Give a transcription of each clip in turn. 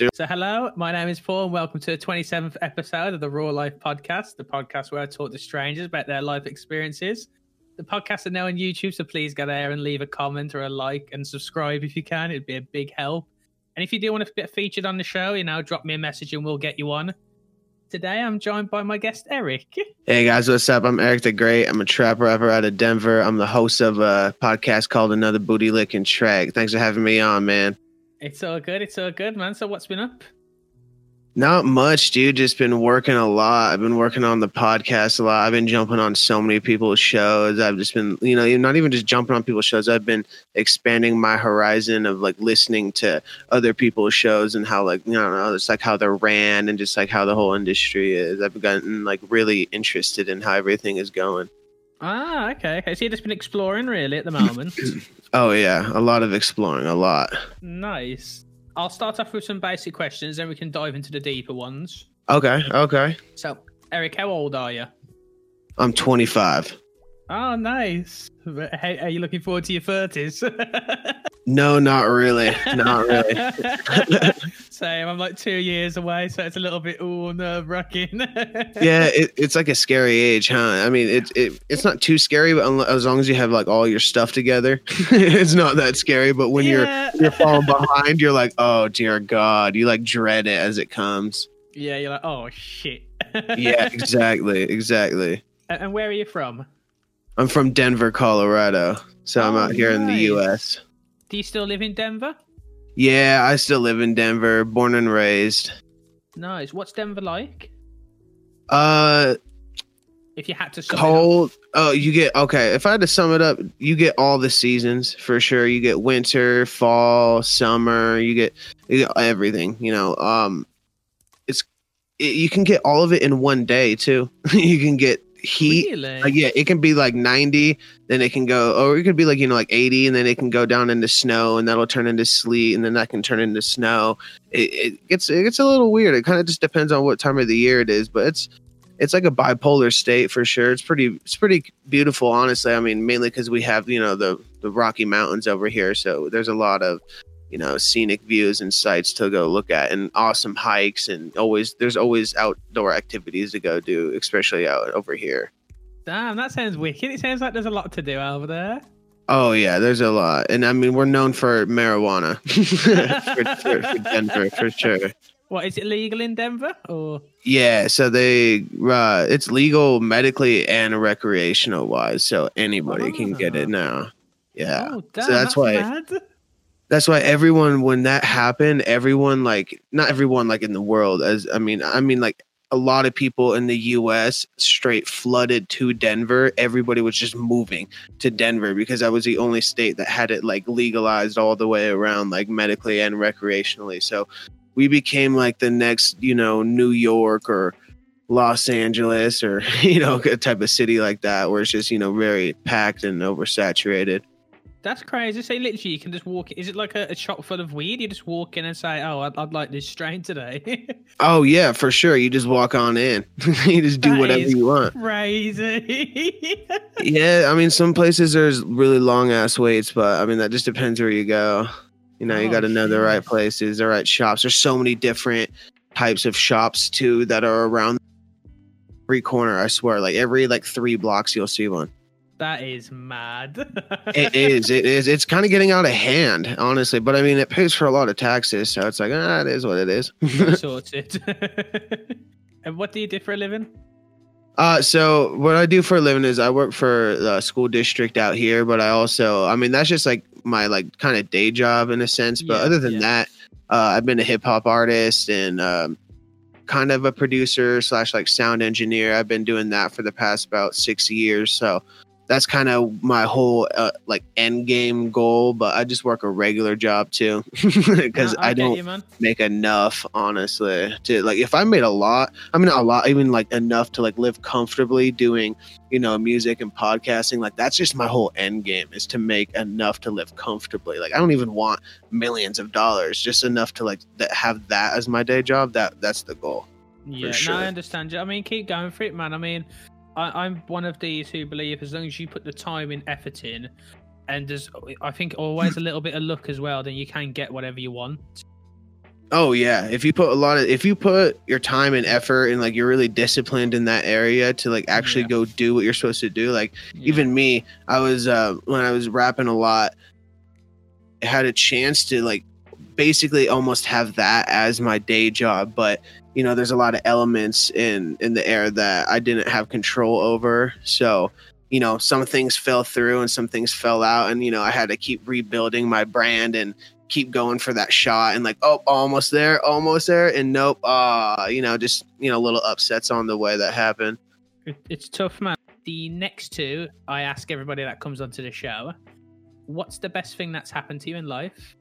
soon. So, hello, my name is Paul, and welcome to the 27th episode of the Raw Life Podcast, the podcast where I talk to strangers about their life experiences. The podcast are now on YouTube, so please go there and leave a comment or a like and subscribe if you can. It'd be a big help. And if you do want to get featured on the show, you know, drop me a message and we'll get you on. Today, I'm joined by my guest, Eric. Hey guys, what's up? I'm Eric the Great. I'm a trap rapper out of Denver. I'm the host of a podcast called Another Booty Licking Track. Thanks for having me on, man. It's all good. It's all good, man. So, what's been up? Not much, dude. Just been working a lot. I've been working on the podcast a lot. I've been jumping on so many people's shows. I've just been, you know, not even just jumping on people's shows. I've been expanding my horizon of like listening to other people's shows and how, like, you know, it's like how they're ran and just like how the whole industry is. I've gotten like really interested in how everything is going. Ah, okay. Okay. So, you've just been exploring really at the moment. Oh yeah, a lot of exploring, a lot. nice. I'll start off with some basic questions, then we can dive into the deeper ones. Okay, okay. So, Eric, how old are you? I'm 25. Oh, nice. Hey, are you looking forward to your 30s? No, not really. Not really. Same. I'm like two years away, so it's a little bit all nerve wracking. yeah, it, it's like a scary age, huh? I mean, it, it it's not too scary, but as long as you have like all your stuff together, it's not that scary. But when Yeah. you're you're falling behind, you're like, oh dear God, you like dread it as it comes. yeah, you're like, oh shit. Yeah, exactly, exactly. And and where are you from? I'm from Denver, Colorado, so I'm Oh, out here in the. U.S. Do you still live in Denver? Yeah, I still live in Denver, born and raised. Nice. What's Denver like? Uh, If you had to sum it up. cold oh you get okay if i had to sum it up you get all the seasons for sure you get winter fall summer you get, you get everything you know um it's it, you can get all of it in one day too you can get heat Really? like, yeah it can be like 90 then it can go or it could be like you know like 80 and then it can go down into snow and that'll turn into sleet and then that can turn into snow it, it gets it gets a little weird it kind of just depends on what time of the year it is but it's it's like a bipolar state for sure. It's pretty it's pretty beautiful, honestly. I mean, mainly because we have you know the the Rocky Mountains over here, so there's a lot of you know scenic views and sights to go look at, and awesome hikes, and always there's always outdoor activities to go do, especially out over here. Damn, that sounds wicked. It sounds like there's a lot to do over there. Oh yeah, there's a lot, and I mean we're known for marijuana for, for, for Denver for sure. What is it legal in Denver or? Yeah, so they uh it's legal medically and recreational wise, so anybody can get it now. Yeah. Oh, damn, so that's, why mad. That's why everyone when that happened, everyone like not everyone like in the world as I mean I mean like a lot of people in the US straight flooded to Denver. Everybody was just moving to Denver because that was the only state that had it like legalized all the way around like medically and recreationally. So we became like the next, you know, New York or Los Angeles or, you know, a type of city like that where it's just, you know, very packed and oversaturated. That's crazy. So literally, you can just walk. Is it like a, a shop full of weed? You just walk in and say, "Oh, I'd, I'd like this strain today." Oh yeah, for sure. You just walk on in. you just do That whatever you want. crazy. Yeah, I mean, some places there's really long ass waits, but I mean that just depends where you go. You know, you Oh, got to know the right places, the right shops. There's so many different types of shops too that are around every corner. I swear, like every like three blocks, you'll see one. That is mad. It is, it is. It's kind of getting out of hand, honestly. But I mean, it pays for a lot of taxes, so it's like, ah, it is what it is. Sorted. and what do you do for a living? Uh, so what I do for a living is I work for the school district out here, but I also, I mean, that's just like my like kind of day job in a sense. But Yeah, other than yeah. that, uh, I've been a hip hop artist and um, kind of a producer slash like sound engineer. I've been doing that for the past about six years. So that's kind of my whole uh, like end game goal. But I just work a regular job too because I get don't you, make enough honestly to like if i made a lot i mean a lot even like enough to like live comfortably doing you know music and podcasting like that's just my whole end game is to make enough to live comfortably like i don't even want millions of dollars just enough to like that have that as my day job that that's the goal Yeah, sure. no, I understand you. I mean, keep going for it, man. I mean, I, I'm one of these who believe as long as you put the time and effort in, and there's, I think, always a little bit of luck as well, then you can get whatever you want. Oh yeah, if you put a lot of if you put your time and effort and like you're really disciplined in that area to like actually Yeah. go do what you're supposed to do. Like Yeah. even me, I was uh when I was rapping a lot, had a chance to like basically almost have that as my day job, but you know, there's a lot of elements in in the air that I didn't have control over. So, you know, some things fell through and some things fell out and you know, I had to keep rebuilding my brand and keep going for that shot and like oh almost there almost there and nope uh you know just you know little upsets on the way that happened It's tough, man. The next two, I ask everybody that comes onto the show, what's the best thing that's happened to you in life?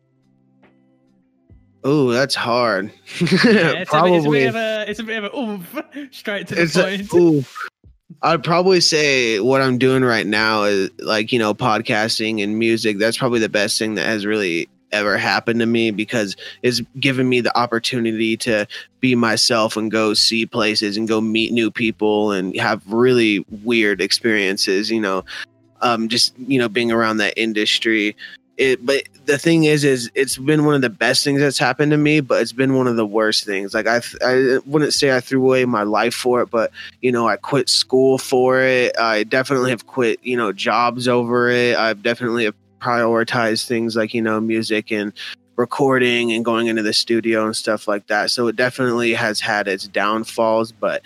Oh that's hard Yeah, it's, a, bit- it's a probably bit of a, it's a bit of a oomph, straight to the it's a, point. I'd probably say what I'm doing right now is like, you know, podcasting and music. That's probably the best thing that has really ever happened to me because it's given me the opportunity to be myself and go see places and go meet new people and have really weird experiences, you know, um, just, you know, being around that industry. It, but the thing is, is it's been one of the best things that's happened to me, but it's been one of the worst things. Like I, I wouldn't say I threw away my life for it, but you know, I quit school for it. I definitely have quit, you know, jobs over it. I've definitely have prioritized things like, you know, music and recording and going into the studio and stuff like that. So it definitely has had its downfalls, but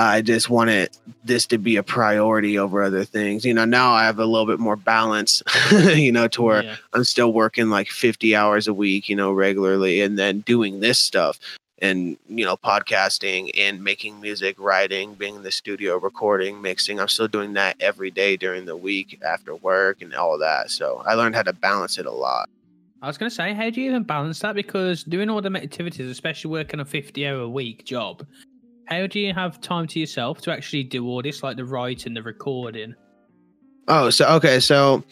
I just wanted this to be a priority over other things. You know, now I have a little bit more balance, you know, to where Yeah. I'm still working like 50 hours a week, you know, regularly, and then doing this stuff and, you know, podcasting and making music, writing, being in the studio, recording, mixing. I'm still doing that every day during the week after work and all that. So I learned how to balance it a lot. I was going to say, how do you even balance that? Because doing all the activities, especially working a 50 hour a week job, how do you have time to yourself to actually do all this, like the writing, the recording? Oh, so okay, so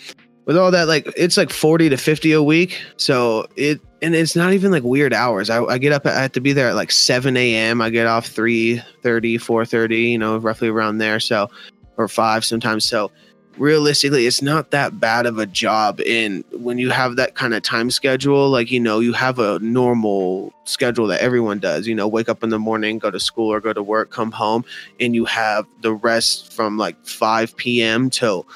with all that, like it's like forty to fifty a week. So it and it's not even like weird hours. I, I get up, I have to be there at like seven a.m. I get off 3 4.30, you know, roughly around there. So or five sometimes. So realistically, it's not that bad of a job. And when you have that kind of time schedule, like you know, you have a normal schedule that everyone does. You know, wake up in the morning, go to school or go to work, come home, and you have the rest from like five p.m. till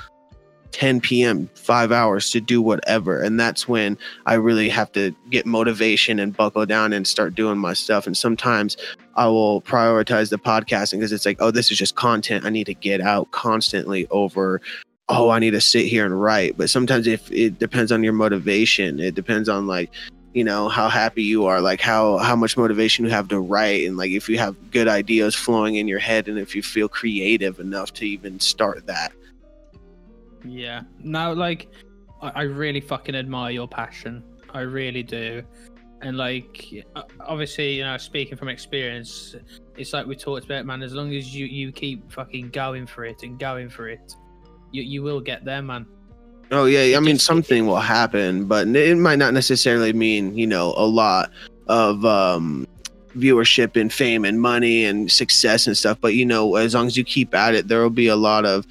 10 p.m., five hours to do whatever. And that's when I really have to get motivation and buckle down and start doing my stuff. And sometimes I will prioritize the podcasting because it's like, oh, this is just content I need to get out constantly over. Oh, I need to sit here and write. But sometimes if it depends on your motivation, it depends on like, you know, how happy you are, like how how much motivation you have to write, and like if you have good ideas flowing in your head, and if you feel creative enough to even start that. Yeah. now like, I, I really fucking admire your passion. I really do. And, like, obviously, you know, speaking from experience, it's like we talked about, man, as long as you, you keep fucking going for it and going for it, you, you will get there, man. Oh yeah, I mean something will happen, but it might not necessarily mean you know a lot of um, viewership and fame and money and success and stuff. But you know, as long as you keep at it, there will be a lot of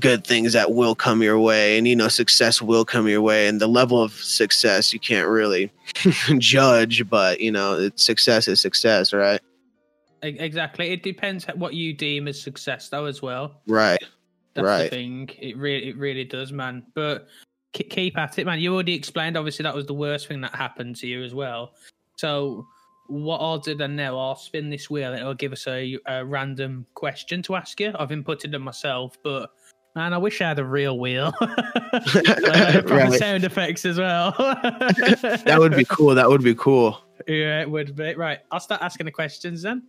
good things that will come your way, and you know, success will come your way. And the level of success you can't really judge, but you know, it's, success is success, right? Exactly. It depends what you deem as success, though, as well. Right. That's Right. the thing. It really, it really does, man. But ke- keep at it, man. You already explained. Obviously, that was the worst thing that happened to you as well. So, what I'll do then now, I'll spin this wheel. and It'll give us a, a random question to ask you. I've inputted them myself, but man, I wish I had a real wheel. Right. sound effects as well. That would be cool. That would be cool. Yeah, it would be. Right. I'll start asking the questions then.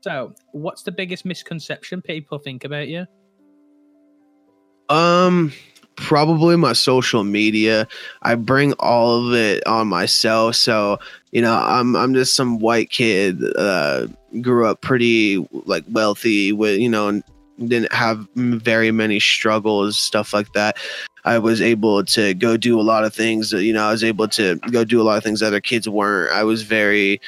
So, what's the biggest misconception people think about you? Um, probably my social media. I bring all of it on myself. So, you know, I'm I'm just some white kid. Uh, grew up pretty like wealthy with you know, didn't have very many struggles, stuff like that. I was able to go do a lot of things. You know, I was able to go do a lot of things other kids weren't. I was very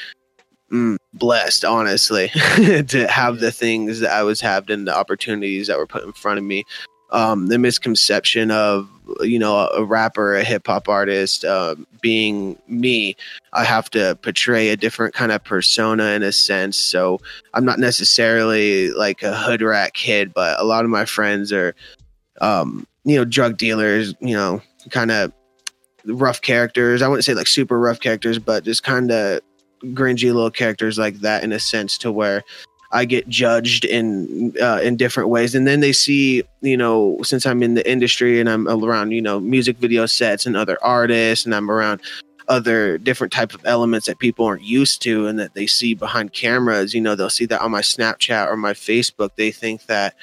mm, blessed, honestly, to have the things that I was having, the opportunities that were put in front of me um, the misconception of you know a, rapper, a hip hop artist uh, being me. I have to portray a different kind of persona in a sense. So I'm not necessarily like a hood rat kid, but a lot of my friends are, um, you know, drug dealers. You know, kind of rough characters. I wouldn't say like super rough characters, but just kind of gringy little characters like that in a sense to where I get judged in uh, in different ways, and then they see, you know, since I'm in the industry and I'm around, you know, music video sets and other artists, and I'm around other different type of elements that people aren't used to and that they see behind cameras. You know, they'll see that on my Snapchat or my Facebook. They think that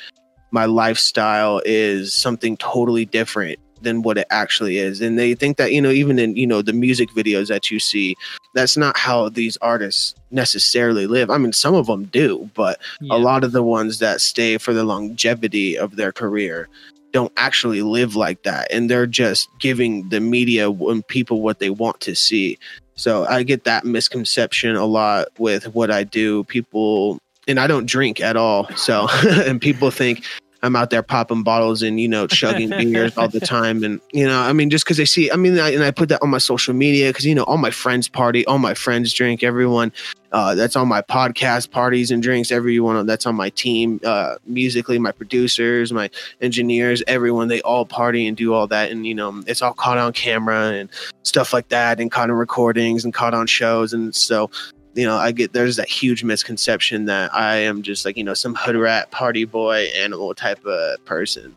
my lifestyle is something totally different than what it actually is and they think that you know even in you know the music videos that you see that's not how these artists necessarily live. I mean some of them do but yeah. a lot of the ones that stay for the longevity of their career don't actually live like that and they're just giving the media and people what they want to see. So i get that misconception a lot with what i do. People and i don't drink at all so and people think I'm out there popping bottles and you know chugging beers all the time, and you know, I mean, just because they see, I mean, I, and I put that on my social media because you know, all my friends party, all my friends drink, everyone uh, that's on my podcast parties and drinks, everyone that's on my team, uh, musically, my producers, my engineers, everyone, they all party and do all that, and you know, it's all caught on camera and stuff like that, and caught on recordings and caught on shows, and so you know, I get there's that huge misconception that I am just like, you know, some hood rat party boy animal type of person.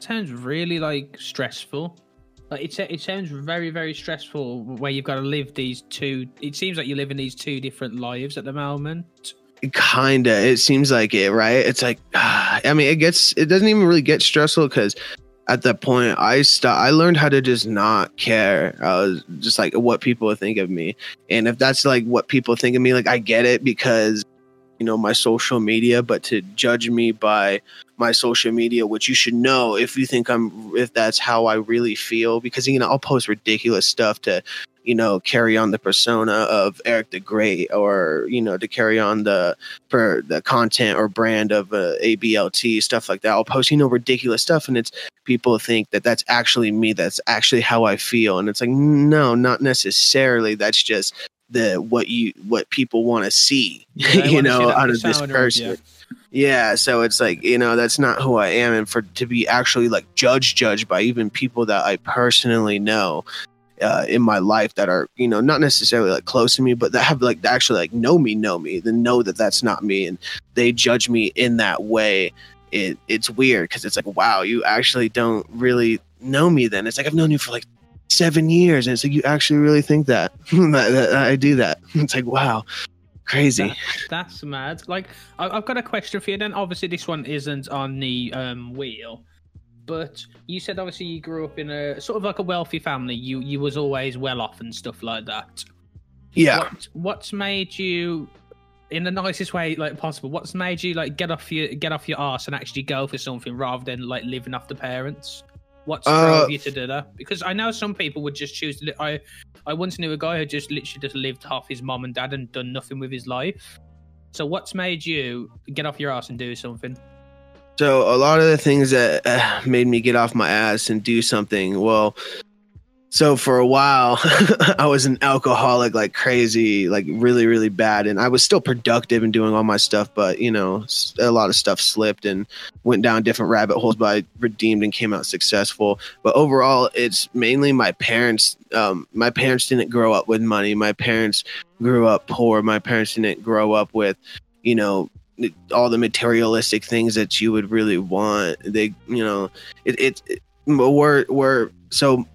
Sounds really like stressful. Like it, it sounds very, very stressful where you've got to live these two. It seems like you live in these two different lives at the moment. Kinda. It seems like it, right? It's like, I mean, it gets, it doesn't even really get stressful because at that point i st- i learned how to just not care. I was just like what people think of me. And if that's like what people think of me like i get it because you know my social media but to judge me by my social media which you should know if you think i'm if that's how i really feel because you know i'll post ridiculous stuff to you know, carry on the persona of Eric the Great, or you know, to carry on the for the content or brand of uh, ABLT stuff like that. I'll post you know ridiculous stuff, and it's people think that that's actually me. That's actually how I feel, and it's like no, not necessarily. That's just the what you what people want to see, yeah, you know, out of this person. yeah. Yeah, so it's like you know that's not who I am, and for to be actually like judged, judged by even people that I personally know, uh, in my life that are you know not necessarily like close to me but that have like actually like know me know me then know that that's not me and they judge me in that way it it's weird because it's like wow you actually don't really know me then. It's like i've known you for like seven years and it's like you actually really think that, that, that i do that. It's like wow crazy. That, that's mad. Like i've got a question for you then. Obviously this one isn't on the um wheel but you said obviously you grew up in a sort of like a wealthy family. You you was always well off and stuff like that. Yeah. What, what's made you, in the nicest way like possible, what's made you like get off your get off your ass and actually go for something rather than like living off the parents? What's drove uh, you to do that? Because I know some people would just choose. To li- I I once knew a guy who just literally just lived off his mom and dad and done nothing with his life. So what's made you get off your ass and do something? So a lot of the things that uh, made me get off my ass and do something, well, so for a while I was an alcoholic like crazy, like really really bad and I was still productive and doing all my stuff, but you know, a lot of stuff slipped and went down different rabbit holes, but I redeemed and came out successful. But overall, it's mainly my parents um, my parents didn't grow up with money. My parents grew up poor. My parents didn't grow up with you know all the materialistic things that you would really want. They, you know, it, it, it where, where, so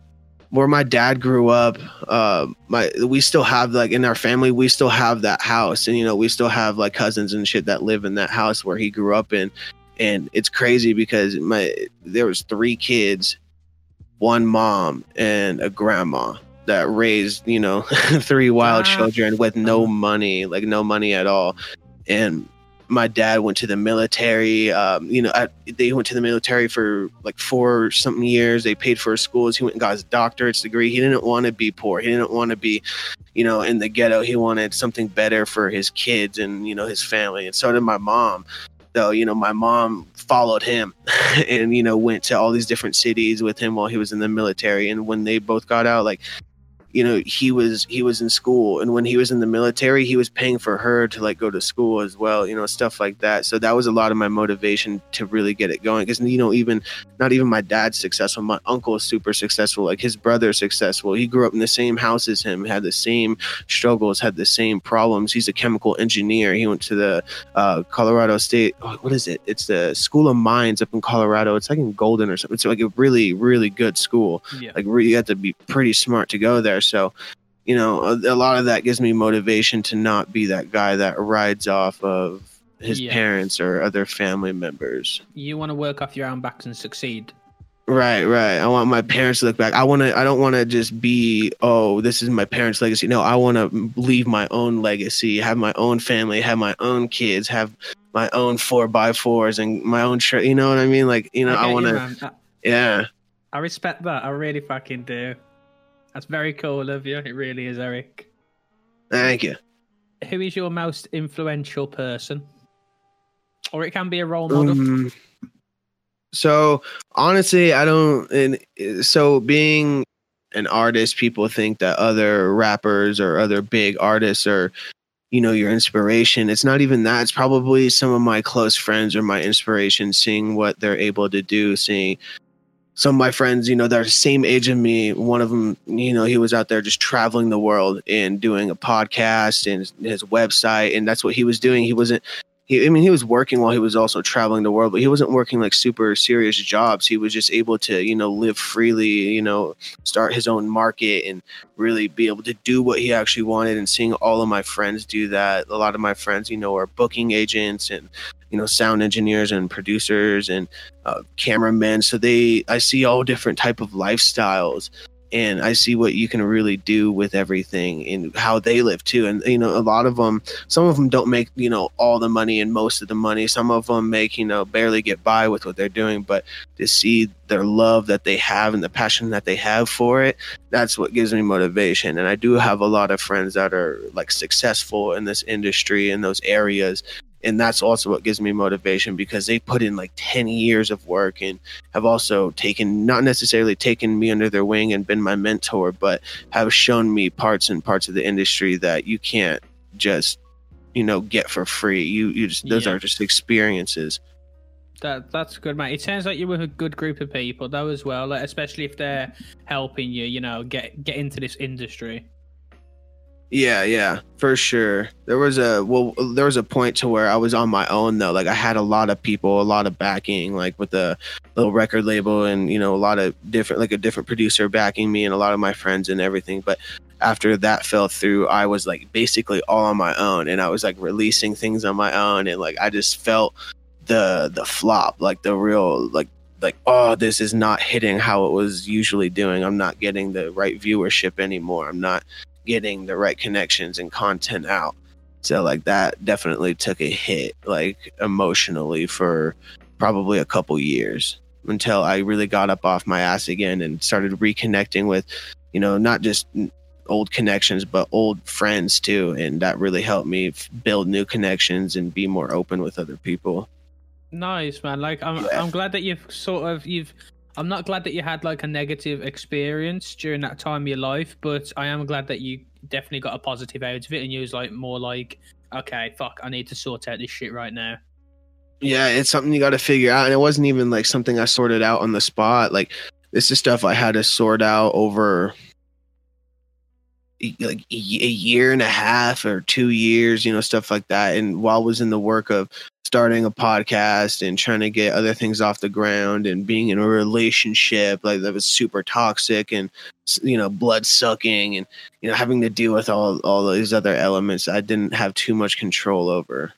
where my dad grew up, uh, my, we still have like in our family, we still have that house and, you know, we still have like cousins and shit that live in that house where he grew up in. And it's crazy because my, there was three kids, one mom and a grandma that raised, you know, three wild wow. children with no money, like no money at all. And my dad went to the military. Um, you know, I, they went to the military for like four something years. They paid for his schools. He went and got his doctorate's degree. He didn't want to be poor. He didn't want to be, you know, in the ghetto. He wanted something better for his kids and you know his family. And so did my mom. So, you know, my mom followed him and, you know, went to all these different cities with him while he was in the military. And when they both got out, like you know he was he was in school. And when he was in the military he was paying for her to like go to school as well you know stuff like that. So that was a lot of my motivation to really get it going. Because you know even not even my dad's successful. My uncle is super successful. Like his brother's successful. He grew up in the same house as him had the same struggles had the same problems. He's a chemical engineer. He went to the uh, colorado state oh, what is it? It's the school of mines up in colorado. It's like in golden or something. It's like a really really good school. Yeah. like you have to be pretty smart to go there so you know a, a lot of that gives me motivation to not be that guy that rides off of his Yeah. parents or other family members You want to work off your own backs and succeed. right right i want my parents to look back i want to i don't want to just be oh this is my parents legacy no i want to leave my own legacy have my own family have my own kids have my own four by fours and my own shirt you know what i mean like you know I i want to. Yeah I respect that. I really fucking do. That's very cool of you. It really is, Eric. thank you Who is your most influential person? Or it can be a role model. Um, so honestly, I don't. And so being an artist, people think that other rappers or other big artists are, you know, your inspiration. It's not even that. It's probably some of my close friends or my inspiration, seeing what they're able to do, seeing some of my friends, you know, they're the same age as me. One of them, you know, he was out there just traveling the world and doing a podcast and his, website, and that's what he was doing. He wasn't he, I mean, he was working while he was also traveling the world, but he wasn't working like super serious jobs. He was just able to, you know, live freely, you know, start his own market and really be able to do what he actually wanted. And seeing all of my friends do that, a lot of my friends, you know, are booking agents and, you know, sound engineers and producers and uh, cameramen. So they, I see all different type of lifestyles and I see what you can really do with everything and how they live too. And you know, a lot of them, some of them don't make you know all the money and most of the money. Some of them make you know barely get by with what they're doing. But to see their love that they have and the passion that they have for it, that's what gives me motivation. And I do have a lot of friends that are like successful in this industry in those areas. And that's also what gives me motivation because they put in like 10 years of work and have also taken not necessarily taken me under their wing and been my mentor but have shown me parts and parts of the industry that you can't just you know get for free you you just those Yeah. are just experiences That that's good, mate. It sounds like you're with a good group of people though as well, like, especially if they're helping you, you know, get get into this industry. Yeah yeah for sure. There was a well there was a point to where i was on my own though. Like i had a lot of people a lot of backing like with the little record label and you know a lot of different like a different producer backing me and a lot of my friends and everything. But after that fell through i was like basically all on my own and i was like releasing things on my own and like i just felt the the flop like the real like like oh this is not hitting how it was usually doing. I'm not getting the right viewership anymore. I'm not getting the right connections and content out so like that definitely took a hit like emotionally for probably a couple years until i really got up off my ass again and started reconnecting with you know not just old connections but old friends too and that really helped me f- build new connections and be more open with other people Nice, man. Like I'm Yeah. I'm glad that you've sort of you've I'm not glad that you had like a negative experience during that time of your life, but I am glad that you definitely got a positive out of it and you was like more like, okay, fuck, I need to sort out this shit right now. yeah it's something you got to figure out and it wasn't even like something i sorted out on the spot like this is stuff i had to sort out over like a year and a half or two years you know stuff like that. And while I was in the work of starting a podcast and trying to get other things off the ground and being in a relationship like that was super toxic and you know blood sucking and you know having to deal with all all these other elements i didn't have too much control over.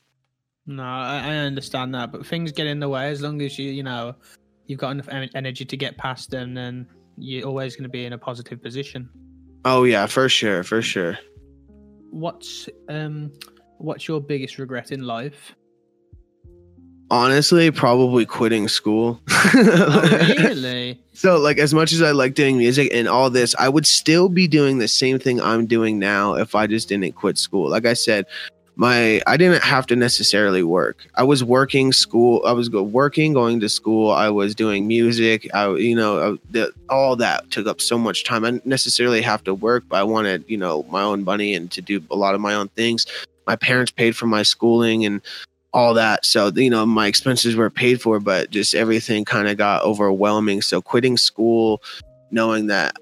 No, I, understand that, but things get in the way. As long as you, you know, you've got enough energy to get past them, then you're always going to be in a positive position. Oh yeah for sure for sure What's um, what's your biggest regret in life? honestly probably quitting school Oh, really? so like as much as i like doing music and all this i would still be doing the same thing i'm doing now if i just didn't quit school like i said my I didn't have to necessarily work. I was working school. I was go, working, going to school. I was doing music. I you know I, the, all that took up so much time. I didn't necessarily have to work, but I wanted you know my own money and to do a lot of my own things. My parents paid for my schooling and all that. So, you know, my expenses were paid for, but just everything kind of got overwhelming. So, quitting school, knowing that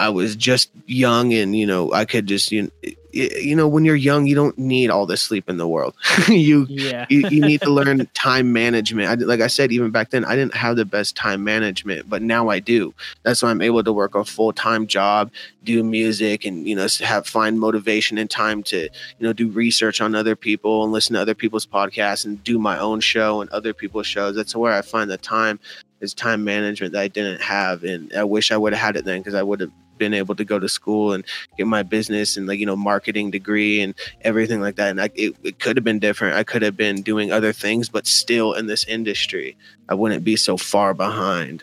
I was just young and, you know, I could just, you know, you know when you're young you don't need all the sleep in the world. You, Yeah. you you need to learn time management. I, like i said even back then i didn't have the best time management but now i do. That's why i'm able to work a full-time job do music and you know have find motivation and time to you know do research on other people and listen to other people's podcasts and do my own show and other people's shows. That's where i find the time is time management that i didn't have and i wish i would have had it then because i would have been able to go to school and get my business and like you know marketing degree and everything like that and I, it, it could have been different i could have been doing other things but still in this industry i wouldn't be so far behind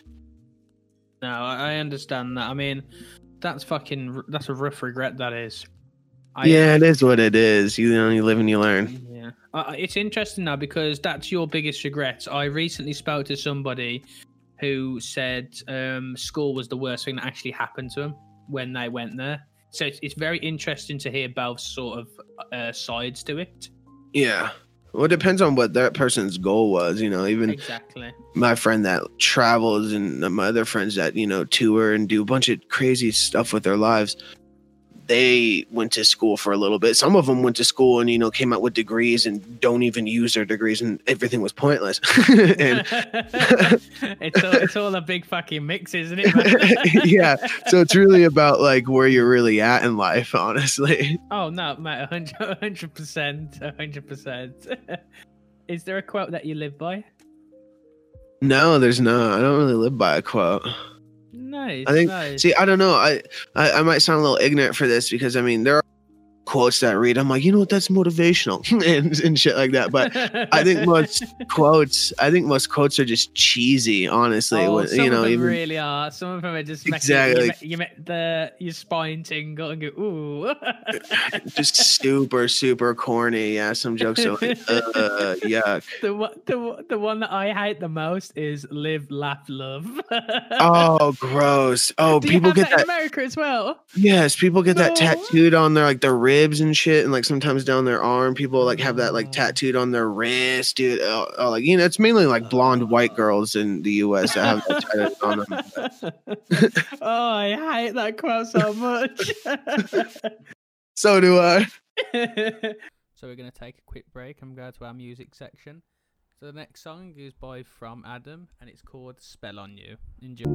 No, I understand that. I mean, that's fucking. That's a rough regret. That is. I, yeah it is what it is you know you live and you learn Yeah, uh, it's interesting now because that's your biggest regret. I recently spoke to somebody who said um, school was the worst thing that actually happened to them when they went there. So it's, it's very interesting to hear both sort of uh, sides to it. yeah well it depends on what that person's goal was you know even Exactly. my friend that travels and my other friends that you know tour and do a bunch of crazy stuff with their lives they went to school for a little bit some of them went to school and you know came out with degrees and don't even use their degrees and everything was pointless and it's all it's all a big fucking mix, isn't it? yeah so it's really about like where you're really at in life honestly Oh no, mate, hundred percent, hundred percent. Is there a quote that you live by? no there's not i don't really live by a quote Nice. I think- nice. See, I don't know. I, I I might sound a little ignorant for this because I mean there are quotes that I read. I'm like, you know what, that's motivational and, and shit like that. But I think most quotes, I think most quotes are just cheesy. Honestly, oh, when- some you know, of them even really are. Some of them are just making Exactly. you, make, you make the your spine tingle and go ooh. just super super corny. Yeah, some jokes are like, uh, yuck. the one the, the one that I hate the most is live, laugh, love. Oh, gross. Oh, Do people get that, in that. America as well? Yes, people get that tattooed on their like their ribs and shit, and like sometimes down their arm. People like have that like Oh. tattooed on their wrist, dude. Oh, oh, like you know, it's mainly like blonde white girls in the U.S. that have that tattooed on them. oh, I hate that quote so much. So do I. so we're going to take a quick break and go to our music section. So the next song is by From Adam and it's called Spell on You. Enjoy.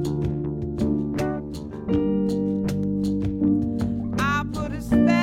I put a spell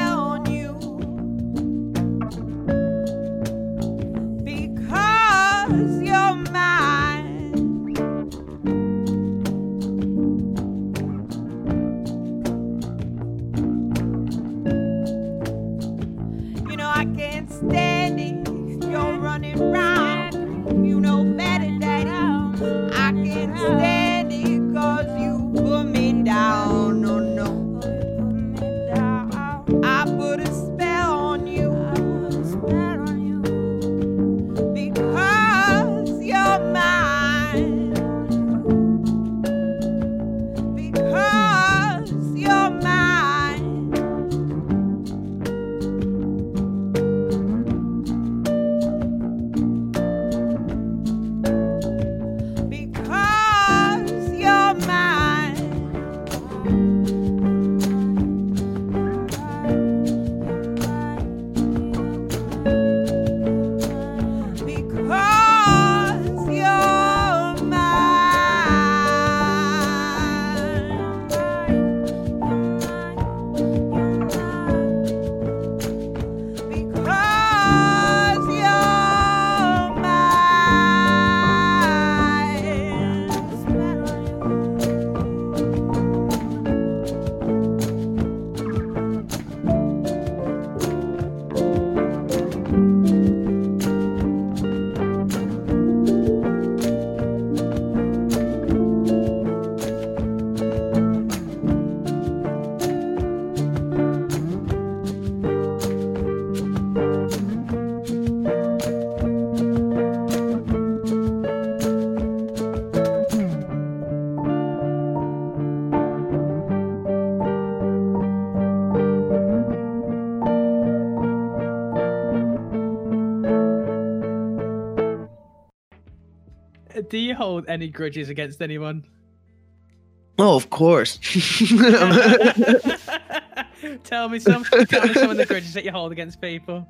Do you hold any grudges against anyone? Oh, of course. tell me some. Tell me some of the grudges that you hold against people.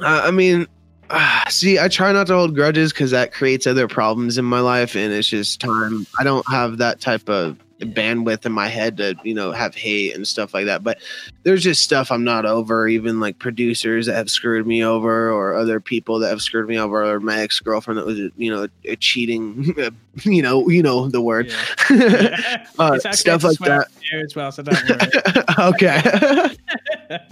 Uh, I mean, uh, see, I try not to hold grudges because that creates other problems in my life, and it's just time. I don't have that type of bandwidth in my head to you know have hate and stuff like that but there's just stuff i'm not over even like producers that have screwed me over or other people that have screwed me over or my ex-girlfriend that was you know a cheating you know you know the word Yeah. uh, stuff like that as well, so don't worry. okay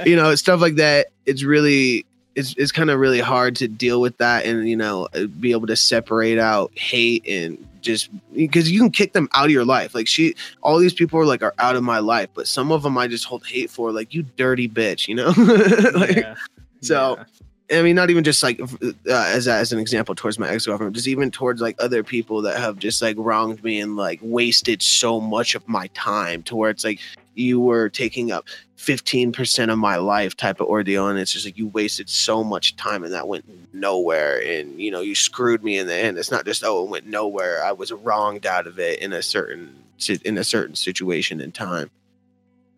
you know stuff like that it's really it's, it's kind of really hard to deal with that and you know be able to separate out hate and just because you can kick them out of your life like she all these people are like are out of my life but some of them i just hold hate for like you dirty bitch you know like Yeah. so- Yeah. I mean, not even just like uh, as as an example towards my ex girlfriend, just even towards like other people that have just like wronged me and like wasted so much of my time to where it's like you were taking up fifteen percent of my life type of ordeal, and it's just like you wasted so much time and that went nowhere, and you know you screwed me in the end. It's not just oh it went nowhere. I was wronged out of it in a certain in a certain situation and time.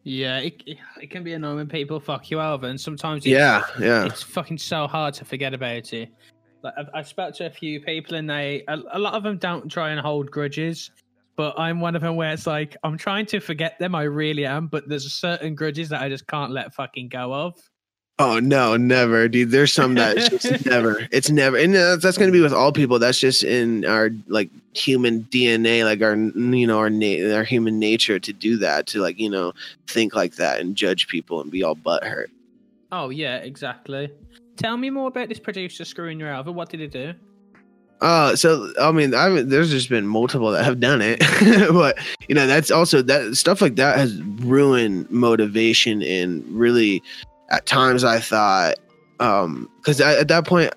Yeah, it, it can be annoying when people fuck you over, and sometimes it's, Yeah, yeah. it's fucking so hard to forget about it. Like I've, I've spoke to a few people, and they a, a lot of them don't try and hold grudges, but I'm one of them where it's like I'm trying to forget them. I really am, but there's certain grudges that I just can't let fucking go of. Oh no, never, dude. There's some that it's just never. It's never, and uh, that's, that's going to be with all people. That's just in our like human DNA, like our you know our na- our human nature to do that, to like you know think like that and judge people and be all butthurt. Oh yeah, exactly. Tell me more about this producer screwing you over. What did he do? Uh, so I mean, I there's just been multiple that have done it, but you know that's also that stuff like that has ruined motivation and really, at times I thought, um, because at that point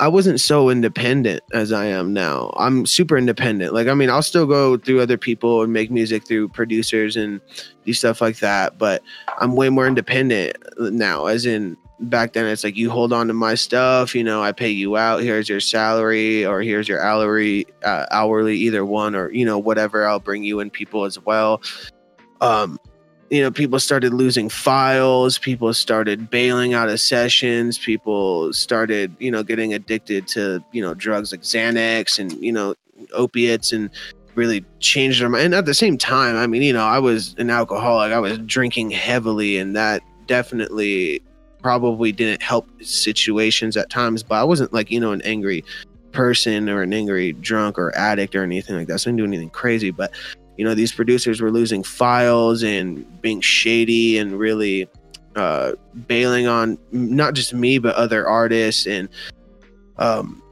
I wasn't so independent as I am now. I'm super independent. Like I mean, I'll still go through other people and make music through producers and do stuff like that, but I'm way more independent now. As in back then it's like you hold on to my stuff you know i pay you out here's your salary or here's your hourly uh, hourly either one or you know whatever i'll bring you in people as well. Um you know people started losing files people started bailing out of sessions people started you know getting addicted to you know drugs like xanax and you know opiates and really changed their mind and at the same time i mean you know i was an alcoholic i was drinking heavily and that definitely probably didn't help situations at times, but I wasn't like, you know, an angry person or an angry drunk or addict or anything like that. So I didn't do anything crazy. But, you know, these producers were losing files and being shady and really uh, bailing on not just me, but other artists. And, um,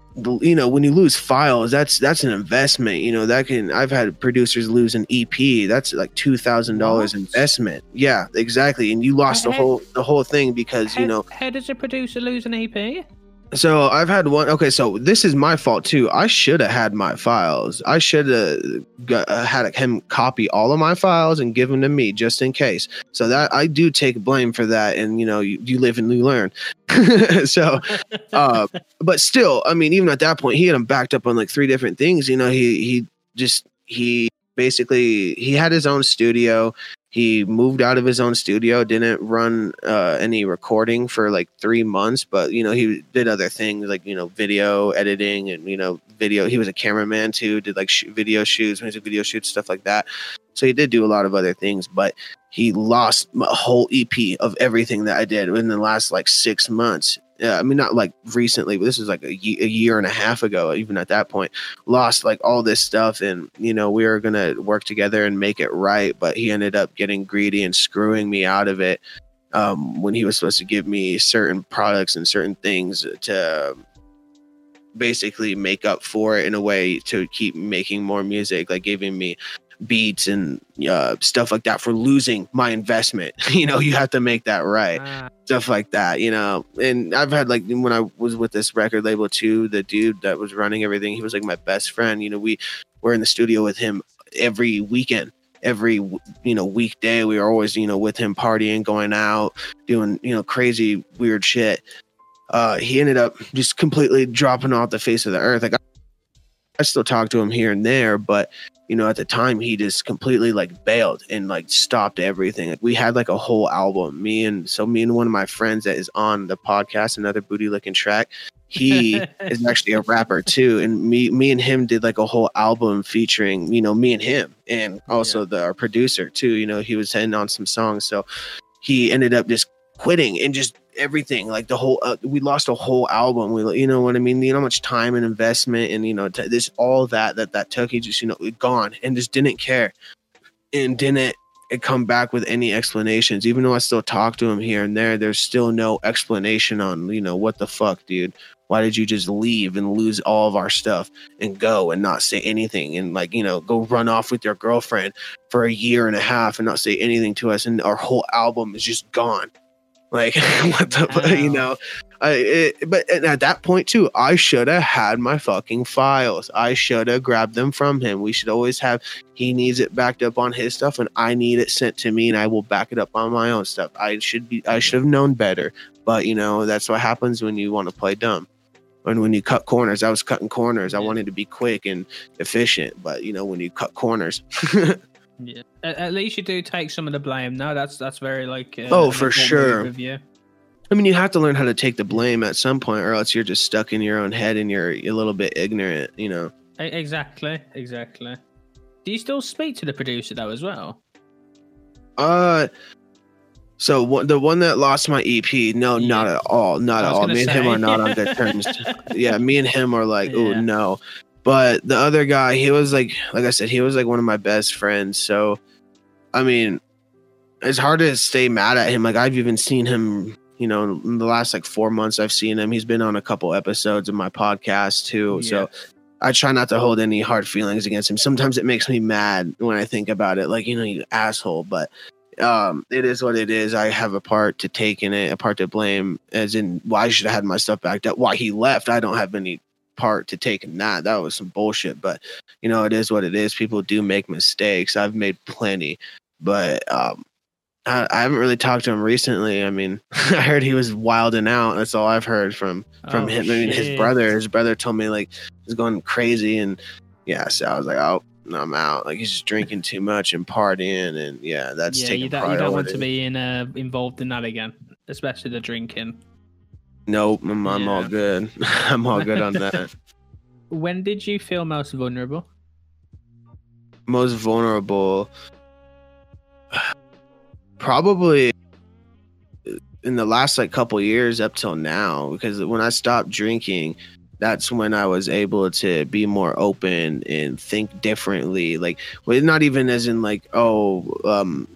you know when you lose files that's that's an investment you know that can i've had producers lose an ep that's like two thousand dollars investment yeah exactly and you lost the whole the whole thing because you know how does a producer lose an EP? So I've had one. Okay, so this is my fault too. I should have had my files. I should have uh, had him copy all of my files and give them to me just in case. So that I do take blame for that. And you know, you, you live and you learn. so, uh, but still, I mean, even at that point, he had him backed up on like three different things. You know, he he just he basically he had his own studio he moved out of his own studio didn't run uh, any recording for like three months but you know he did other things like you know video editing and you know video he was a cameraman too did like sh- video shoots music video shoots stuff like that. So he did do a lot of other things but he lost a whole ep of everything that i did in the last like six months yeah, I mean, not like recently, but this is like a, ye- a year and a half ago, even at that point lost like all this stuff and you know we were gonna work together and make it right but he ended up getting greedy and screwing me out of it um, when he was supposed to give me certain products and certain things to basically make up for it in a way to keep making more music like giving me beats and uh, stuff like that for losing my investment you know you have to make that right Ah, stuff like that, you know. And I've had like when I was with this record label too, the dude that was running everything, he was like my best friend. You know, we were in the studio with him every weekend, every you know weekday. We were always you know with him partying, going out, doing you know crazy weird shit. Uh, he ended up just completely dropping off the face of the earth. Like I still talk to him here and there, but you know, at the time he just completely like bailed and like stopped everything. Like, we had like a whole album. Me and so me and one of my friends that is on the podcast, another booty licking track. He is actually a rapper too, and me me and him did like a whole album featuring you know me and him, and also the our producer too. You know, he was in on some songs, so he ended up just quitting and just everything like the whole uh, we lost a whole album we you know what i mean? You know how much time and investment and you know t- this all that that that took he just you know gone and just didn't care and didn't come back with any explanations. Even though i still talk to him here and there there's still no explanation on you know what the fuck dude? Why did you just leave and lose all of our stuff and go and not say anything and like you know go run off with your girlfriend for a year and a half and not say anything to us and our whole album is just gone like what the wow. you know I, it, but at that point too i should have had my fucking files. I should have grabbed them from him. We should always have he needs it backed up on his stuff and i need it sent to me and i will back it up on my own stuff. I should be i should have known better but you know that's what happens when you want to play dumb. And when you cut corners i was cutting corners. I wanted to be quick and efficient but you know when you cut corners Yeah, at, at, least you do take some of the blame. No, that's that's very like uh, oh for sure. I mean, you have to learn how to take the blame at some point, or else you're just stuck in your own head and you're a little bit ignorant. You know. Exactly. Exactly. Do you still speak to the producer though as well? Uh. So the one that lost my EP, no, yeah. not at all, not at all. Me say. and him are not on good terms. yeah, me and him are like, yeah. oh no. But the other guy, he was like, like I said, he was like one of my best friends. So, I mean, it's hard to stay mad at him. Like I've even seen him, you know, in the last like four months, I've seen him. He's been on a couple episodes of my podcast too. Yeah. So I try not to hold any hard feelings against him. Sometimes it makes me mad when I think about it, like you know, you asshole. But um, it is what it is. I have a part to take in it, a part to blame, as in why should I should have had my stuff backed up. Why he left, I don't have any part to take in that. That was some bullshit. But you know, it is what it is. People do make mistakes. I've made plenty, but um, I, I haven't really talked to him recently. I mean, I heard he was wilding out. That's all I've heard from from oh, him. I mean, his brother. His brother told me like he's going crazy, and yeah. So I was like, oh. No, I'm out. Like he's just drinking too much and partying, and yeah, that's yeah. You don't, you don't want to be in uh, involved in that again, especially the drinking. Nope, I'm, I'm all good. I'm all good on that. when did you feel most vulnerable? Most vulnerable, probably in the last like couple years up till now. Because when I stopped drinking, that's when I was able to be more open and think differently. Like, well, not even as in like, oh, um,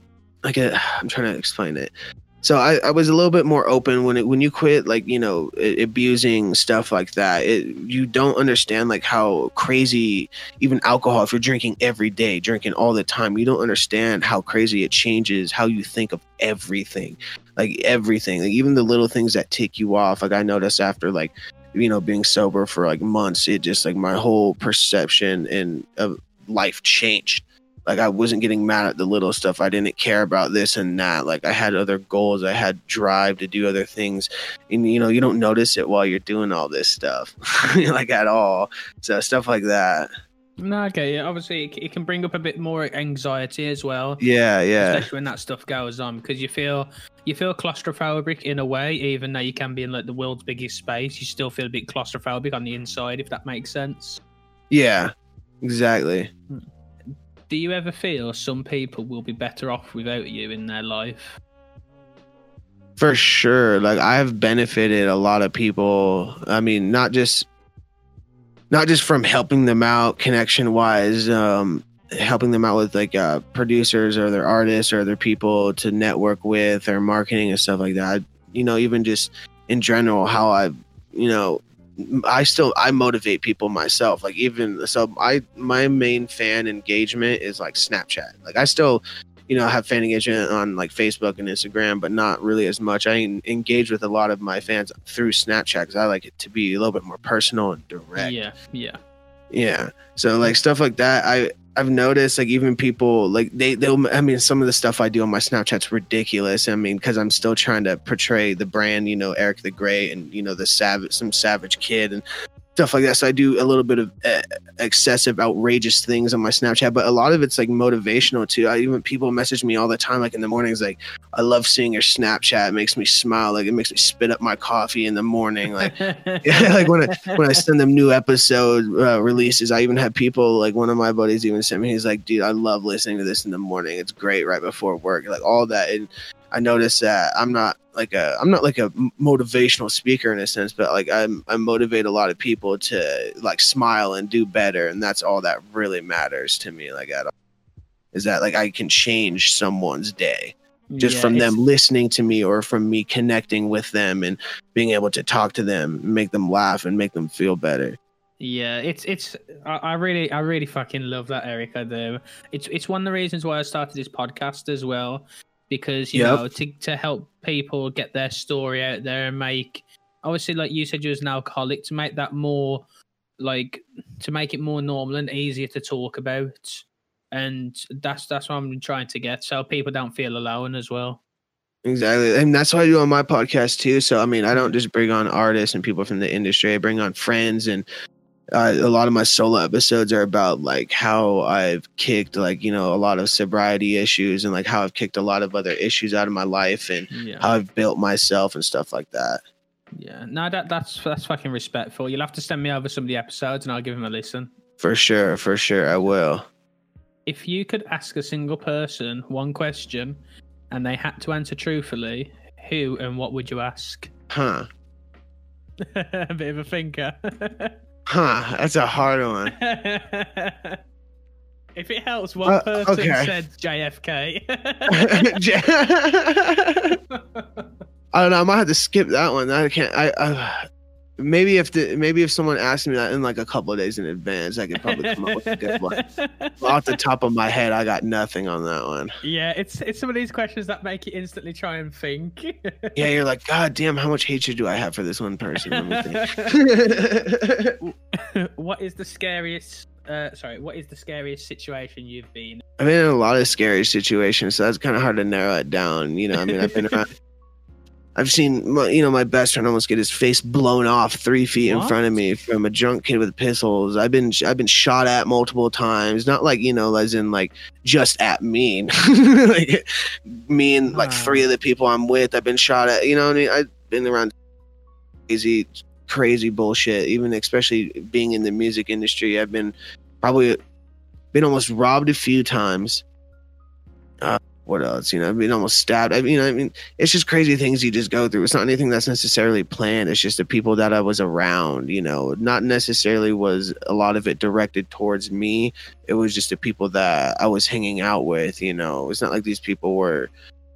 like a, I'm trying to explain it so I, I was a little bit more open when it when you quit like you know abusing stuff like that it, you don't understand like how crazy even alcohol if you're drinking every day drinking all the time you don't understand how crazy it changes how you think of everything like everything like even the little things that tick you off like i noticed after like you know being sober for like months it just like my whole perception and of life changed like I wasn't getting mad at the little stuff. I didn't care about this and that. Like I had other goals. I had drive to do other things. And you know, you don't notice it while you're doing all this stuff, like at all. So stuff like that. No, okay. Yeah, obviously, it, it, can bring up a bit more anxiety as well. Yeah, yeah. Especially when that stuff goes on, because you feel you feel claustrophobic in a way, even though you can be in like the world's biggest space. You still feel a bit claustrophobic on the inside, if that makes sense. Yeah, exactly. Hmm do you ever feel some people will be better off without you in their life? For sure. Like I've benefited a lot of people. I mean, not just not just from helping them out connection wise, um, helping them out with like uh, producers or their artists or their people to network with or marketing and stuff like that. You know, even just in general, how I've, you know, I still I motivate people myself. Like even so, I my main fan engagement is like Snapchat. Like I still, you know, have fan engagement on like Facebook and Instagram, but not really as much. I engage with a lot of my fans through Snapchat because I like it to be a little bit more personal and direct. Yeah, yeah, yeah. So like stuff like that, I I've noticed like even people like they they'll I mean some of the stuff I do on my Snapchat's ridiculous. I mean because I'm still trying to portray the brand, you know, Eric the Great and you know the savage some savage kid and stuff like that. So I do a little bit of uh, excessive, outrageous things on my Snapchat, but a lot of it's like motivational too. I even people message me all the time, like in the mornings, like I love seeing your Snapchat. It makes me smile. Like it makes me spit up my coffee in the morning. Like yeah, like when I when I send them new episode uh, releases, I even have people like one of my buddies even sent me. He's like, dude, I love listening to this in the morning. It's great right before work. Like all that, and I noticed that I'm not like a I'm not like a motivational speaker in a sense, but like I'm I motivate a lot of people to like smile and do better, and that's all that really matters to me. Like at all is that like I can change someone's day just Yeah, from them listening to me or from me connecting with them and being able to talk to them, make them laugh and make them feel better. Yeah, it's it's I, I really I really fucking love that Eric. I do. It's it's one of the reasons why I started this podcast as well, because you Yep. know to to help people get their story out there and make obviously like you said you was an alcoholic to make that more like to make it more normal and easier to talk about, and that's that's what I'm trying to get so people don't feel alone as well. Exactly. And that's what I do on my podcast too. So, I mean, I don't just bring on artists and people from the industry, I bring on friends. And uh, a lot of my solo episodes are about like how I've kicked, like, you know, a lot of sobriety issues and like how I've kicked a lot of other issues out of my life and Yeah. how I've built myself and stuff like that. Yeah, no, that that's that's fucking respectful. You'll have to send me over some of the episodes, and I'll give them a listen. For sure. For sure. I will. If you could ask a single person one question, and they had to answer truthfully, who and what would you ask? Huh. a bit of a thinker. Huh. That's a hard one. if it helps, one Uh, person okay. said JFK. I don't know. I might have to skip that one. I can't. I, I maybe if the maybe if someone asked me that in like a couple of days in advance, I could probably come up with a good one. Off the top of my head, I got nothing on that one. Yeah, it's it's some of these questions that make you instantly try and think. Yeah, you're like, God damn, how much hatred do I have for this one person? Let me think. what is the scariest? Uh, sorry, what is the scariest situation you've been? I've been in a lot of scary situations, so that's kind of hard to narrow it down. You know, I mean, I've been around. I've seen, my, you know, my best friend almost get his face blown off three feet in front of me from a drunk kid with pistols. I've been, I've been shot at multiple times. Not like you know, as in like just at me, like me and like three of the people I'm with. I've been shot at. You know, what I mean, I've been around crazy, crazy bullshit. Even especially being in the music industry, I've been probably been almost robbed a few times. Uh, what else? You know, I've been almost stabbed. I mean, I mean, it's just crazy things you just go through. It's not anything that's necessarily planned. It's just the people that I was around. You know, not necessarily was a lot of it directed towards me. It was just the people that I was hanging out with. You know, it's not like these people were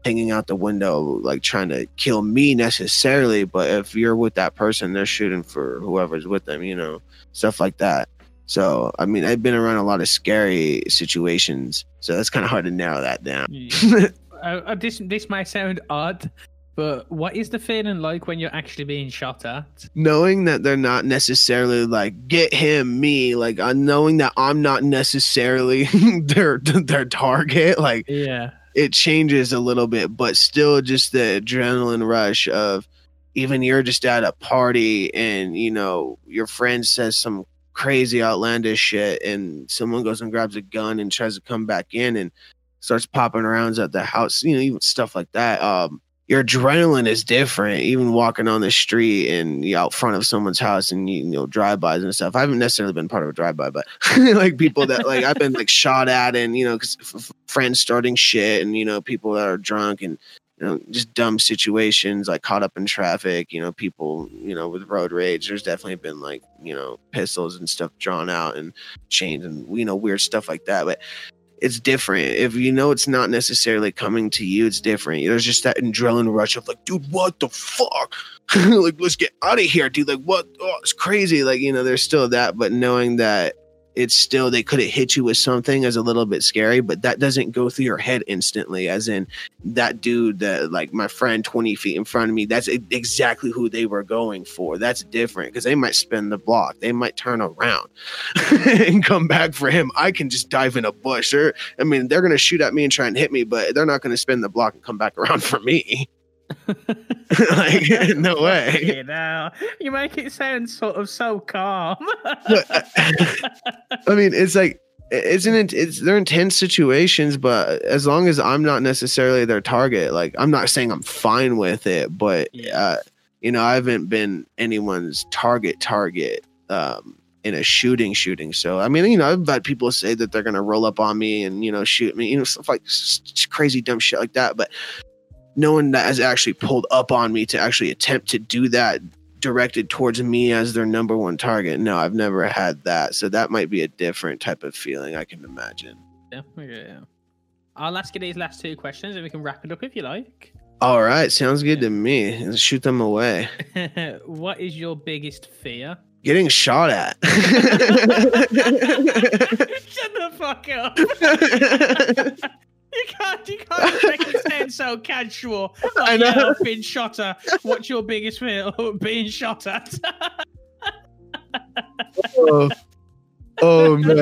hanging out the window like trying to kill me necessarily but if you're with that person they're shooting for whoever's with them you know stuff like that so i mean i've been around a lot of scary situations so that's kind of hard to narrow that down. Uh, uh, this this might sound odd, but what is the feeling like when you're actually being shot at? knowing that they're not necessarily like get him me like uh, knowing that i'm not necessarily their their target like Yeah, it changes a little bit, but still just the adrenaline rush of even you're just at a party and you know your friend says some crazy outlandish shit and someone goes and grabs a gun and tries to come back in and starts popping arounds at the house, you know, even stuff like that. Um your adrenaline is different, even walking on the street and you out front of someone's house and you, know drive-bys and stuff. I haven't necessarily been part of a drive-by, but like people that like I've been like shot at and you know because f- friends starting shit and you know people that are drunk and you know just dumb situations like caught up in traffic. You know people you know with road rage. There's definitely been like you know pistols and stuff drawn out and chains and you know weird stuff like that, but it's different. If you know it's not necessarily coming to you, it's different. There's just that adrenaline rush of like, dude, what the fuck? like, let's get out of here, dude. Like, what? Oh, it's crazy. Like, you know, there's still that, but knowing that it's still they could have hit you with something as a little bit scary, but that doesn't go through your head instantly. As in that dude that like my friend 20 feet in front of me, that's exactly who they were going for. That's different because they might spin the block, they might turn around and come back for him. I can just dive in a bush. Or I mean, they're gonna shoot at me and try and hit me, but they're not gonna spin the block and come back around for me. Like no way. You know, you make it sound sort of so calm. I mean, it's like it's an it's they're intense situations, but as long as I'm not necessarily their target, like I'm not saying I'm fine with it, but uh, you know, I haven't been anyone's target target um in a shooting shooting. So I mean, you know, I've had people say that they're gonna roll up on me and you know shoot me, you know, stuff like crazy dumb shit like that. But no one that has actually pulled up on me to actually attempt to do that directed towards me as their number one target. No, I've never had that. So that might be a different type of feeling I can imagine. yeah, yeah. I'll ask you these last two questions and we can wrap it up if you like. All right, sounds good to me. Let's shoot them away. what is your biggest fear? Getting shot at. Shut the fuck up. You can't, you can't make it sound so casual. Like, I know. Yeah, I've been shot at. What's your biggest fear? Being shot at. oh. oh man.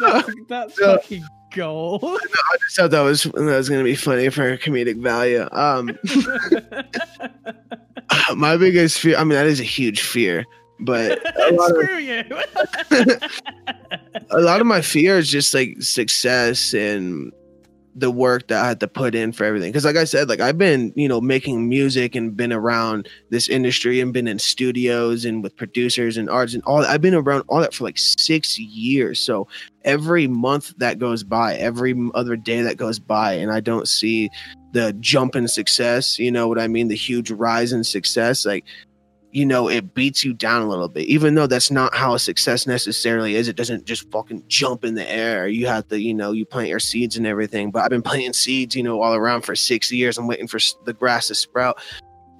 that's that's Yeah. fucking gold. I just thought that was that was gonna be funny for comedic value. Um my biggest fear I mean that is a huge fear, but a lot of you. a lot of my fear is just like success and the work that I had to put in for everything. Because like I said, like I've been, you know, making music and been around this industry and been in studios and with producers and artists and all that. I've been around all that for like six years. So every month that goes by, every other day that goes by, and I don't see the jump in success, you know what I mean? The huge rise in success, like you know, it beats you down a little bit, even though that's not how a success necessarily is. It doesn't just fucking jump in the air. You have to, you know, you plant your seeds and everything. But I've been planting seeds, you know, all around for six years. I'm waiting for the grass to sprout.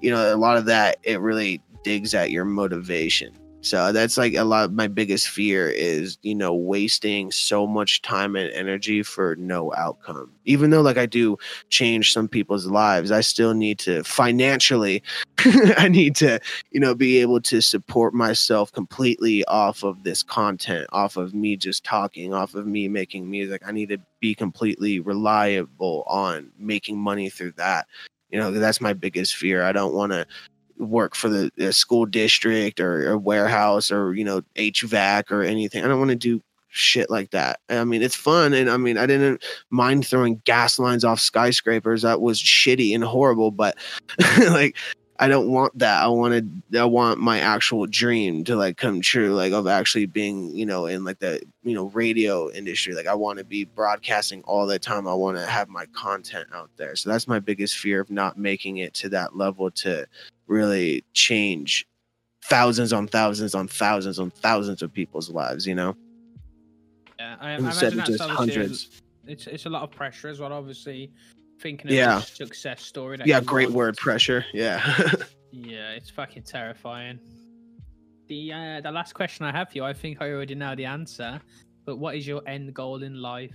You know, a lot of that, it really digs at your motivation. So that's like a lot my biggest fear is, you know, wasting so much time and energy for no outcome. Even though, like, I do change some people's lives, I still need to financially, I need to you know, be able to support myself completely off of this content, off of me just talking, off of me making music. I need to be completely reliable on making money through that. You know, that's my biggest fear. I don't want to work for the, school district or a warehouse or, you know, HVAC or anything. I don't want to do shit like that. I mean, it's fun. And I mean, I didn't mind throwing gas lines off skyscrapers. That was shitty and horrible, but like, I don't want that. I wanted I want my actual dream to like come true, like of actually being, you know, in like the you know radio industry. Like I want to be broadcasting all the time. I want to have my content out there. So that's my biggest fear of not making it to that level to really change thousands on thousands on thousands on thousands of people's lives. You know, Yeah, I, I imagine that's just hundreds. it's it's a lot of pressure as well. Obviously, thinking of Yeah. a success story. Yeah, great word pressure. Yeah. Yeah, it's fucking terrifying. The uh, the last question I have for you, I think I already know the answer. But what is your end goal in life?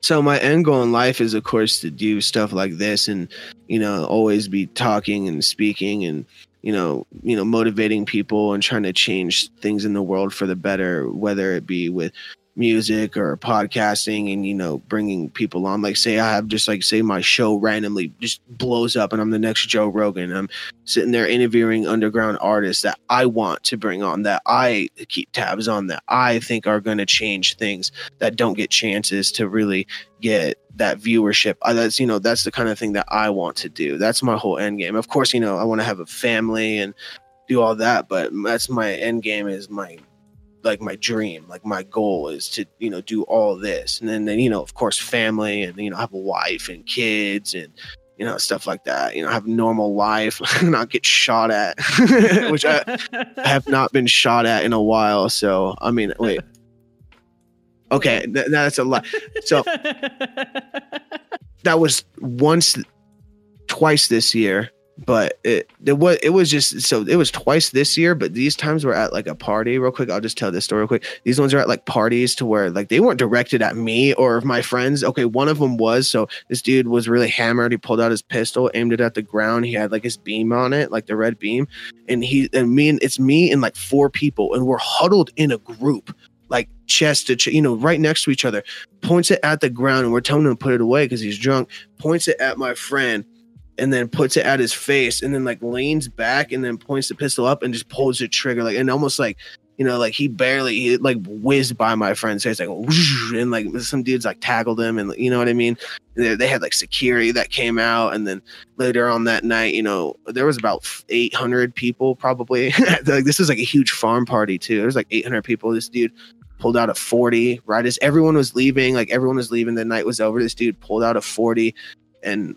So my end goal in life is of course to do stuff like this and you know always be talking and speaking and you know you know motivating people and trying to change things in the world for the better whether it be with music or podcasting and you know bringing people on like say i have just like say my show randomly just blows up and i'm the next joe rogan i'm sitting there interviewing underground artists that i want to bring on that i keep tabs on that i think are going to change things that don't get chances to really get that viewership. Uh, that's you know that's the kind of thing that I want to do. That's my whole end game. Of course, you know I want to have a family and do all that, but that's my end game. Is my like my dream, like my goal is to you know do all this, and then, then you know of course family and you know have a wife and kids and you know stuff like that. You know have a normal life, not get shot at, which I, I have not been shot at in a while. So I mean, wait. Okay, th- that's a lot. So that was once, twice this year, but it it was it was just so it was twice this year. But these times were at like a party. Real quick, I'll just tell this story real quick. These ones are at like parties to where like they weren't directed at me or my friends. Okay, one of them was. So this dude was really hammered. He pulled out his pistol, aimed it at the ground. He had like his beam on it, like the red beam, and he and me and it's me and like four people, and we're huddled in a group like chest to chest, you know, right next to each other, points it at the ground, and we're telling him to put it away because he's drunk. Points it at my friend, and then puts it at his face and then like leans back and then points the pistol up and just pulls the trigger like and almost like you know like he barely he like whizzed by my friend's face like and like some dudes like tackled him and you know what I mean? They, they had like security that came out and then later on that night you know there was about 800 people probably. Like this was like a huge farm party too. There was like 800 people. This dude pulled out a 40 right as everyone was leaving like everyone was leaving. The night was over. This dude pulled out a 40 and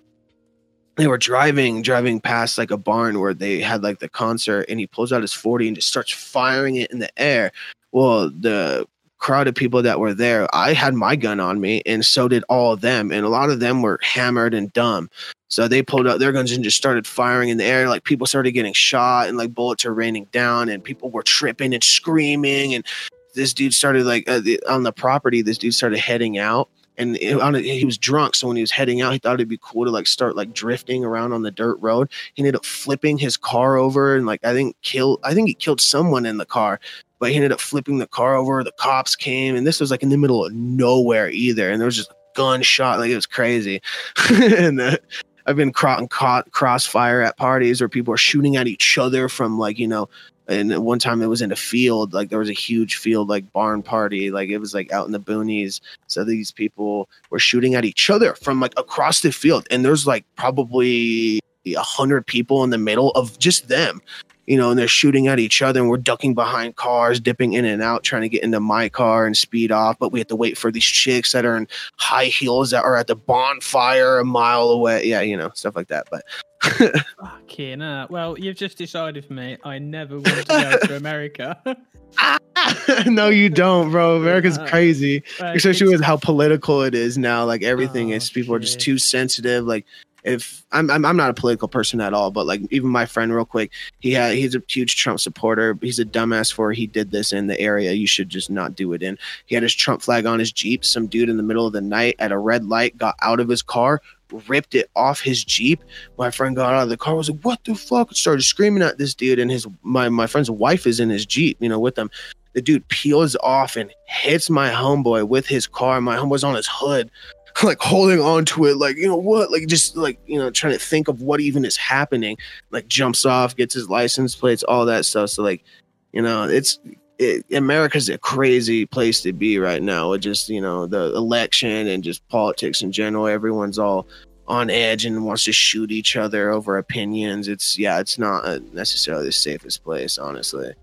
they were driving driving past like a barn where they had like the concert and he pulls out his 40 and just starts firing it in the air. Well the crowd of people that were there i had my gun on me and so did all of them and a lot of them were hammered and dumb. So they pulled out their guns and just started firing in the air like people started getting shot and like bullets are raining down and people were tripping and screaming and this dude started like uh, the, on the property this dude started heading out and it, on he was drunk so when he was heading out he thought it'd be cool to like start like drifting around on the dirt road. He ended up flipping his car over and like i think kill i think he killed someone in the car but he ended up flipping the car over. The cops came and this was like in the middle of nowhere either and there was just a gunshot like it was crazy. And i've been caught caught crossfire at parties where people are shooting at each other from like you know and one time it was in a field like there was a huge field like barn party like it was like out in the boonies. So these people were shooting at each other from like across the field. And there's like probably a hundred people in the middle of just them you know and they're shooting at each other and we're ducking behind cars dipping in and out trying to get into my car and speed off but we have to wait for these chicks that are in high heels that are at the bonfire a mile away yeah you know stuff like that but Fucking uh, well, you've just decided for me. I never want to go to America. no, you don't, bro. America's Uh, crazy, especially with how political it is now. Like everything Oh, is, people are just too sensitive. Like if I'm, I'm, I'm not a political person at all, but like even my friend, real quick, he had, he's a huge Trump supporter. He's a dumbass for he did this in the area. You should just not do it in. He had his Trump flag on his Jeep. Some dude in the middle of the night at a red light got out of his car, ripped it off his Jeep. My friend got out of the car, was like, "What the fuck?" Started screaming at this dude, and his my my friend's wife is in his Jeep, you know, with them. The dude peels off and hits my homeboy with his car. My homeboy's on his hood, like holding on to it, like you know what, like just like you know trying to think of what even is happening. Like jumps off, gets his license plates, all that stuff. So like, you know, it's it, America's a crazy place to be right now. With just you know the election and just politics in general. Everyone's all on edge and wants to shoot each other over opinions. It's yeah, it's not necessarily the safest place, honestly.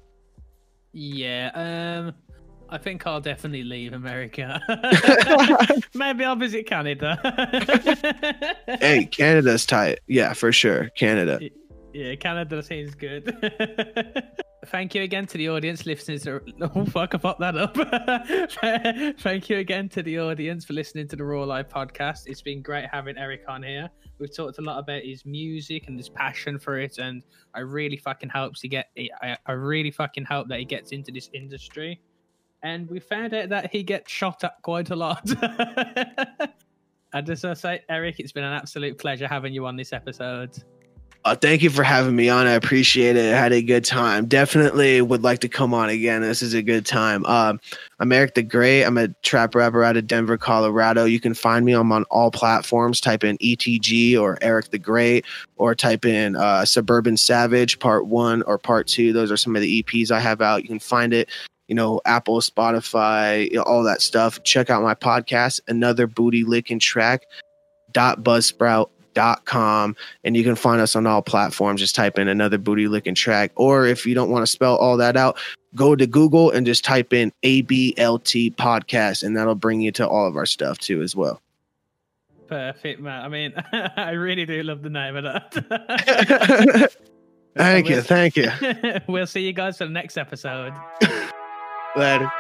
Yeah, um, I think I'll definitely leave America. Maybe I'll visit Canada. hey, Canada's tight. Yeah, for sure, Canada. Yeah, Canada seems good. Thank you again to the audience listening to. Oh fuck! I fucked that up. Thank you again to the audience for listening to the Raw Life podcast. It's been great having Eric on here. We've talked a lot about his music and his passion for it, and I really fucking hopes he get. I, I really fucking hope that he gets into this industry. And we found out that he gets shot at quite a lot. I just want to say, Eric, it's been an absolute pleasure having you on this episode. Uh, thank you for having me on. I appreciate it. I had a good time. Definitely would like to come on again. This is a good time. Um, I'm Eric the Great. I'm a trap rapper out of Denver, Colorado. You can find me. I'm on all platforms. Type in ETG or Eric the Great, or type in uh, Suburban Savage Part One or Part Two. Those are some of the EPs I have out. You can find it. You know, Apple, Spotify, you know, all that stuff. Check out my podcast, Another Booty Licking Track. Dot Buzzsprout dot com and you can find us on all platforms just type in another booty licking track or if you don't want to spell all that out go to google and just type in ablt podcast and that'll bring you to all of our stuff too as well Perfect, man. I mean, I really do love the name of that. thank you thank you we'll see you guys for the next episode. Later